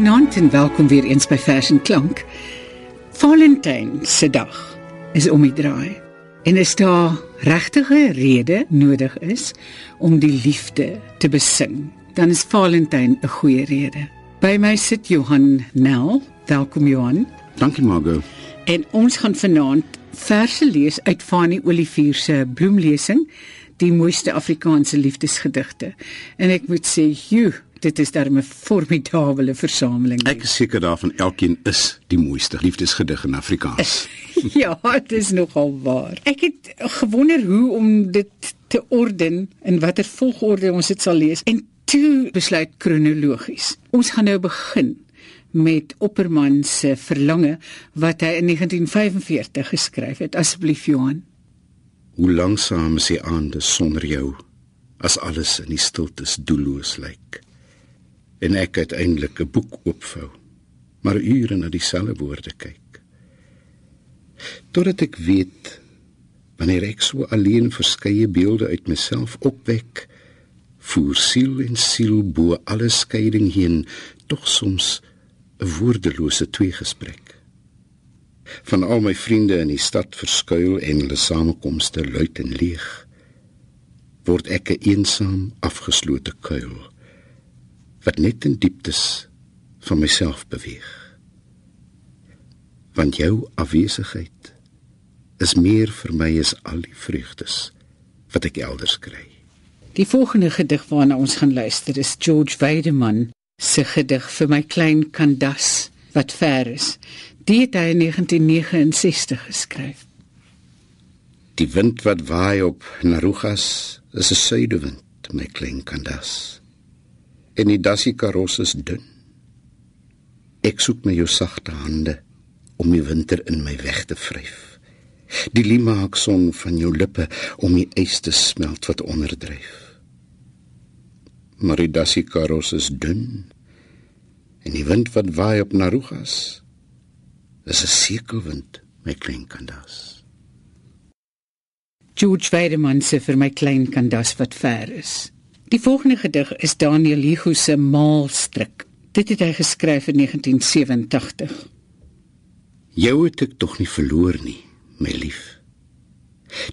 Goeienaand en welkom weer eens by Vers en Klank. Valentyn se dag is om die draai. En is daar regtige rede nodig is om die liefde te besing, dan is Valentyn 'n goeie rede. By my sit Johan Nel. Welkom Johan. Dankie Margo. En ons gaan vanaand verse lees uit Fanie Olivier se bloemlesing, die mooiste Afrikaanse liefdesgedigte. En ek moet sê, joe, dit is darem 'n formidable versameling. Ek is seker daarvan elkeen is die mooiste liefdesgedig in Afrikaans. ja, dit is nogal waar. Ek het gewonder hoe om dit te orden in watter volgorde ons dit sal lees en toe besluit kronologies. Ons gaan nou begin met Opperman se verlange wat hy in 1945 geskryf het. Asseblief Johan. Hoe lanksaam is die aande sonder jou as alles in die stiltes doelloos lyk. En ek uiteindelik 'n boek oopvou, maar ure na dieselfde woorde kyk. Totdat ek weet wanneer ek so alleen verskeie beelde uit myself opwek, voer siel en siel bo alle skeiding heen, tog soms 'n woordelose tweegesprek. Van al my vriende in die stad verskuil en hulle samekomste luid en leeg, word ek 'n eensaam afgeslote kuil wat net in dieptes van myself beweeg. Want jou afwesigheid is meer vir my as al die vreugdes wat ek elders kry. Die volgende gedig waarna ons gaan luister is George Weideman se gedig vir my klein kandas wat ver is. Die het hy in 1969 geskryf. Die wind wat waai op Narugas is 'n suidewind, my klein kandas. En die dassie karos is dun. Ek soek met jou sagte hande om die winter in my weg te vryf. Die limaak son van jou lippe om die ys te smelt wat onderdryf maar die dassikaros is dun en die wind wat waai op Narugas is 'n sekelwind my klein kandas George Weideman se vir my klein kandas wat ver is die volgende gedig is Daniel Hugo se maalstrik dit het hy geskryf in 1987 jou het ek tog nie verloor nie my lief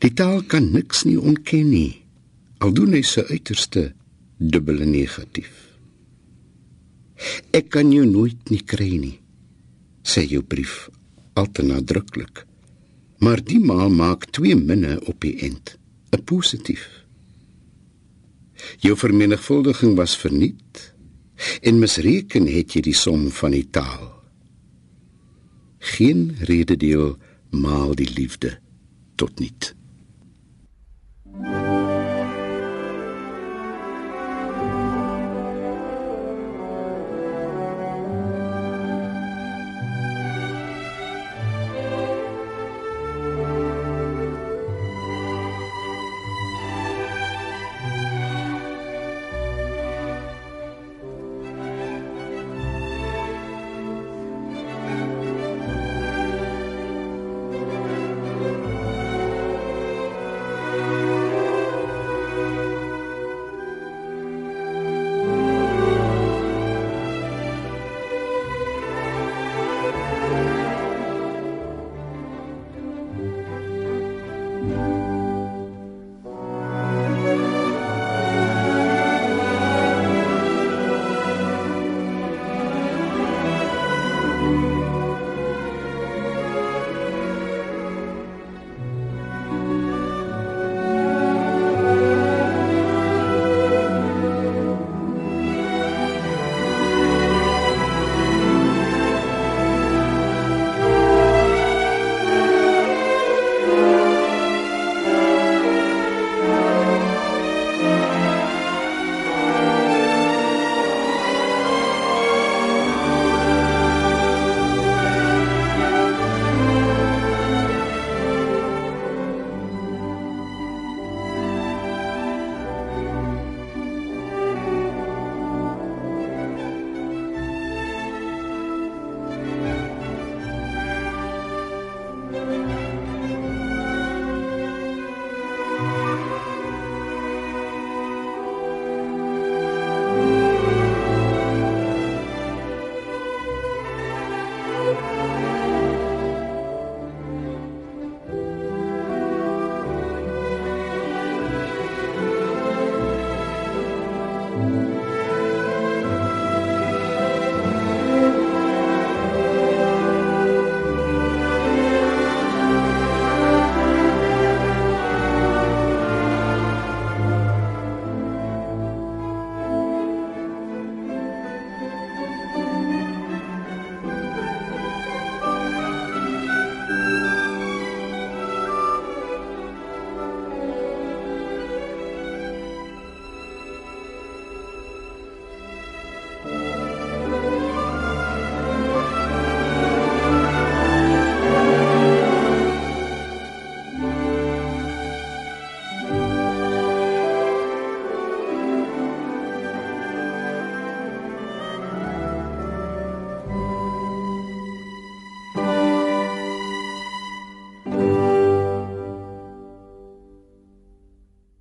die taal kan niks nie ontken nie al doen hy sy uiterste dubbel negatief. Ek kan jou nooit nie kry nie, sê jou brief altyd nadruklik. Maar die maal maak twee minne op die end, 'n positief. Jou vermenigvuldiging was verniet en misreken het jy die som van die taal. Geen rededeel maal die liefde tot niet.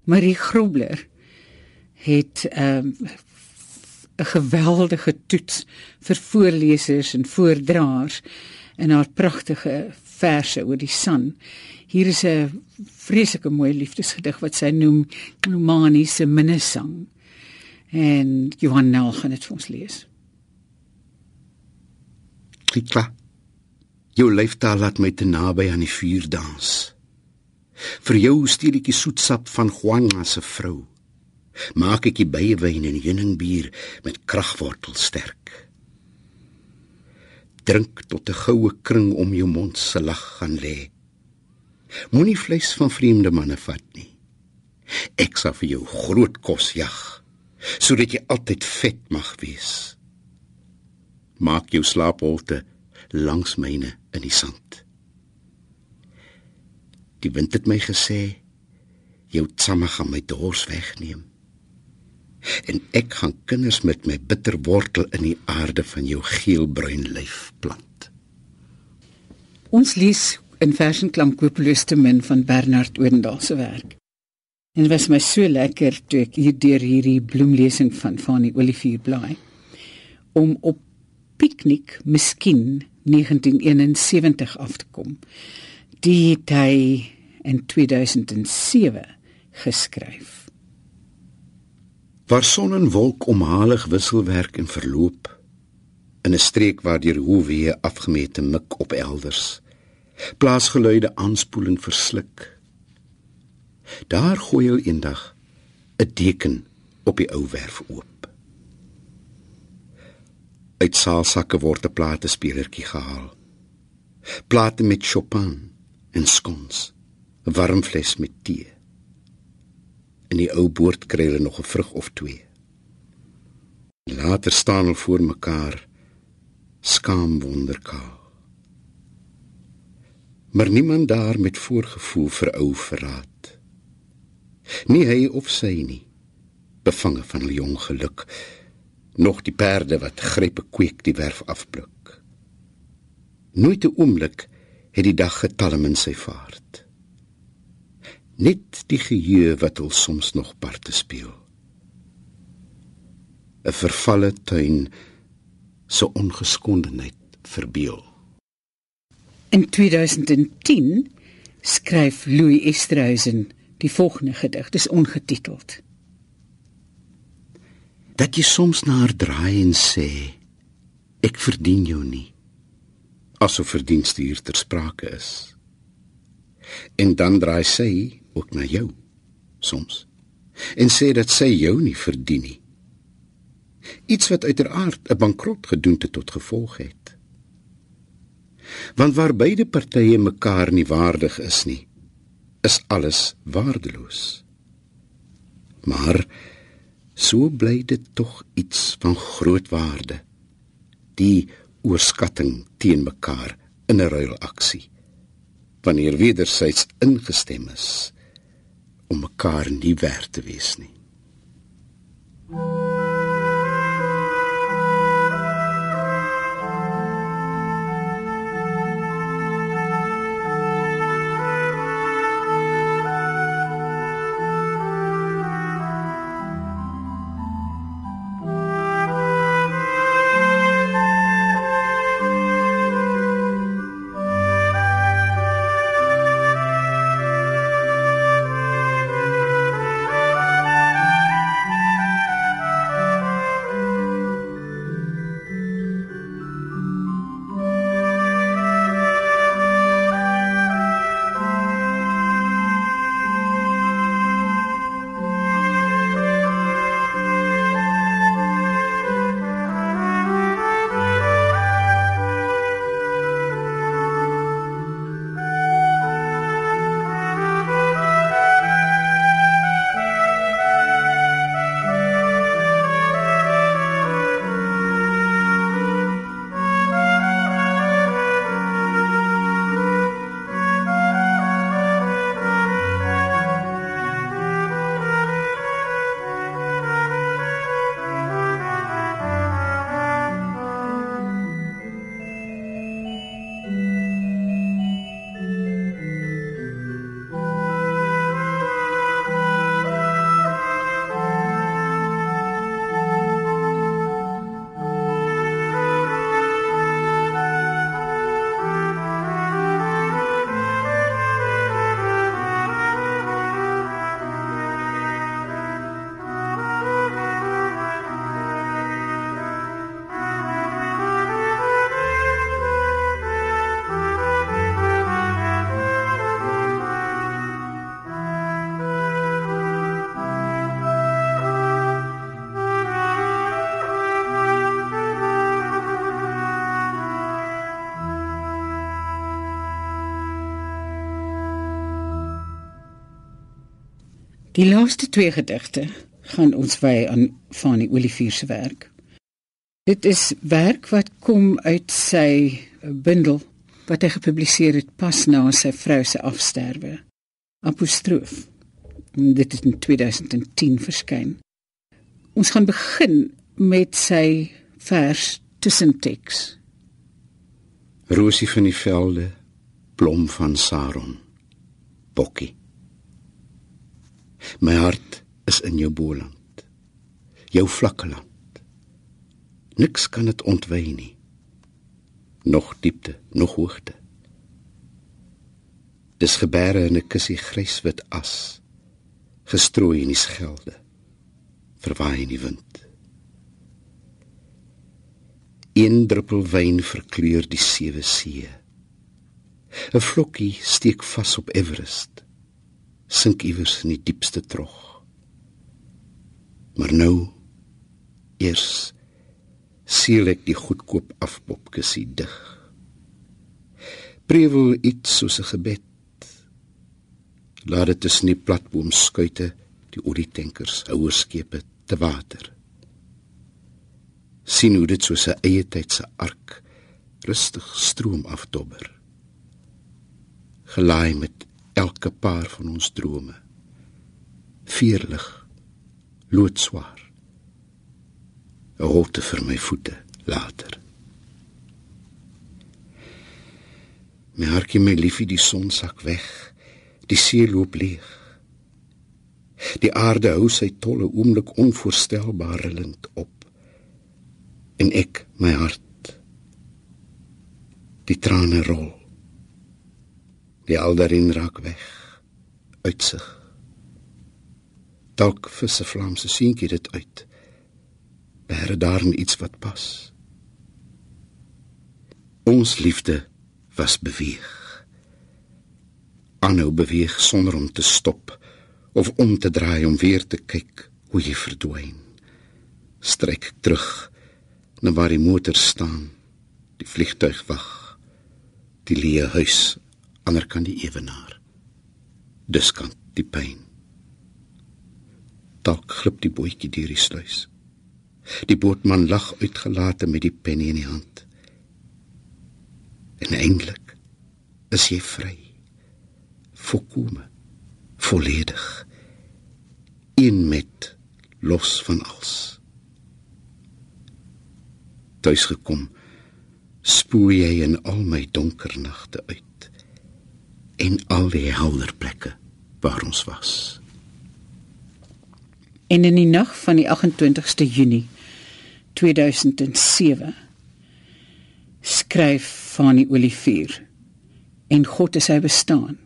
Marie Grobler het 'n um, geweldige toets vir voorlesers en voordraers in haar pragtige verse oor die son. Hier is 'n vreeslike mooi liefdesgedig wat sy noem Nomaniese minnesang. En Johan Nel gaan dit vir ons lees. Klikla. Jou lyftaal laat my te naby aan die vuur dans. Vir jou steel ek die soetsap van Juana se vrou. Maak ek die bywyn en heuningbier met kragwortel sterk. Drink tot 'n goue kring om jou mond se lag gaan lê. Moenie vleis van vreemde manne vat nie. Ek sal vir jou groot kos jag sodat jy altyd vet mag wees. Maak jou slaapholte langs myne in die sand. Die wind het my gesê jou tsamme gaan my dors wegneem. En ek gaan kinders met my bitter wortel in die aarde van jou geelbruin lyf plant. Ons lees in Versenklank Koopluste min van Bernard Oendal se werk. En dit was my so lekker toe ek hier deur hierdie bloemlesing van Fanny Olivier blaai om op piknik miskien 1971 af te kom. Die hy in 2007 geskryf. Waar son en wolk omhalig wisselwerk en verloop in 'n streek waar deur hoewee afgemete mik op elders plaasgeluide aanspoeling versluk. Daar gooi hy eendag 'n deken op die ou werf oop. Uit saalsakke word 'n platespelertjie gehaal. Plate met Chopin en skons, 'n warm fles met tee. In die ou boord kry hulle nog 'n vrug of twee. Later staan hulle voor mekaar, skaam wonderkaal. Maar niemand daar met voorgevoel vir ou verraad. Nie hy of sy nie, bevange van 'n jong geluk nog die perde wat grepe kweek die werf afpluk. Nooit 'n oomblik het die dag getalm in sy vaart. Net die geheue wat hom soms nog parte speel. 'n Vervalle tuin so ongeskondenheid verbeel. In 2010 skryf Louis Esterhuizen die volgende gedig, dis ongetiteld dat jy soms na haar draai en sê ek verdien jou nie asof verdienste hier ter sprake is en dan draai sy ook na jou soms en sê dat sy jou nie verdien nie. Iets wat uiteraard 'n bankrot gedoente tot gevolg het. Want waar beide partye mekaar nie waardig is nie is alles waardeloos. Maar so bly dit tog iets van groot waarde die oorskatting teen mekaar in 'n ruilaksie wanneer wedersyds ingestem is om mekaar nie werd te wees nie Die laaste twee gedigte gaan ons wy aan Fanie Olivier se werk. Dit is werk wat kom uit sy bundel wat hy gepubliseer het pas na sy vrou se afsterwe. Apostroof. Dit het in 2010 verskyn. Ons gaan begin met sy vers tussenteks. Rosie van die velde, blom van Saron. Bokkie. My hart is in jou boland. Jou vlakke land. Niks kan dit ontwy nie. Nog diepte, nog hoogte. Dis gebeure in 'n kussie gryswit as, gestrooi in die skelde, verwaai in die wind. Een druppel wyn verkleur die sewe see. 'n Vlokkie steek vas op Everest, sink iewers in die diepste trog. Maar nou eers siel ek die goedkoop afpopkussie dig. Prevel iets soos 'n gebed. Laat dit tussen die platboom skuite, die olietankers, ouer skepe te water. sien hoe dit soos 'n eie tydse ark rustig stroom afdobber. Gelaai met elke paar van ons drome. Vierlig, loodswaar. 'n holte vir my voete later. My hartjie my liefie die son sak weg. Die see loop leeg. Die aarde hou sy tolle oomblik onvoorstelbaar rillend op. En ek my hart die trane rol. Die aldarin raak weg. Uitsig. Dalk vir se vlamse seentjie dit uit bære daarin iets wat pas. Ons liefde was beweeg. Aanhou beweeg sonder om te stop of om te draai om weer te kyk hoe jy verdwyn. Strek terug na waar die motor staan, die vliegtuig wag, die leë huis ander kan die ewenaar. Dis kan die pyn. Dalk glip die bootjie deur die sluis. Die bootman lag uitgelate met die pen in die hand. En eintlik is jy vry. Volkome, volledig. In met los van alles. Tuis gekom, spoel jy in al my donker nagte uit en al die helder plekke waar ons was. En in die nag van die 28ste Junie 2007 skryf Fanie Olivier en God is hy bestaan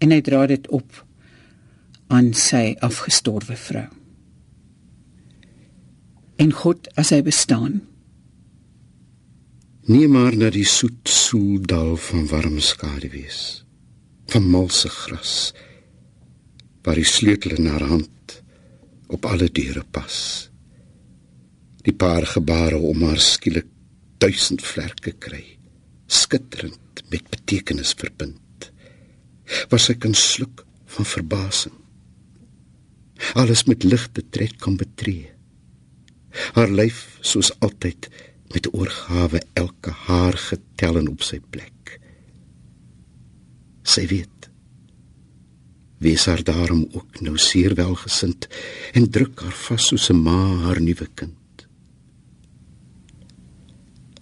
en hy dra dit op aan sy afgestorwe vrou en God as hy bestaan nie maar na die soet soeldal van warm skaduwees van malse gras waar die sleutel in haar hand op alle deure pas. Die paar gebare om haar skielik duisend vlerke kry skitterend met betekenis verbind was sy kan sluk van verbasing. Alles met ligte tred kan betree. Haar lyf soos altyd met oorgawe elke haar getel en op sy plek sy weet wees haar daarom ook nou seer welgesind en druk haar vas soos 'n ma haar nuwe kind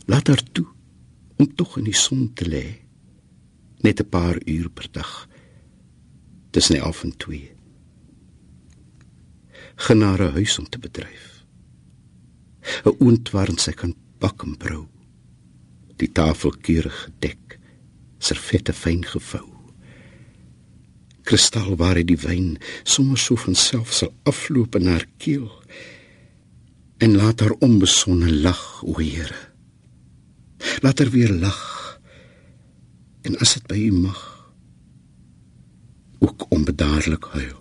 Laat haar toe om tog in die son te lê. Net 'n paar uur per dag. Dis net af en toe. Genare huis om te bedryf. 'n Oond waarin sy kan bak en brou. Die tafel keurig gedek, servette fyn gevou. Kristal waar hy die wyn sommer so van self sal afloop in haar keel en laat haar onbesonne lag o Here laat er weer lag. En as dit by u mag ook onbedaarlik huil.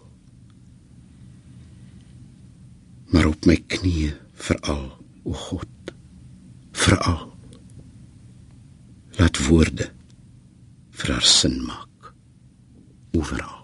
Maar op my knieë veral, o God, veral laat woorde vir haar sin maak. Ooral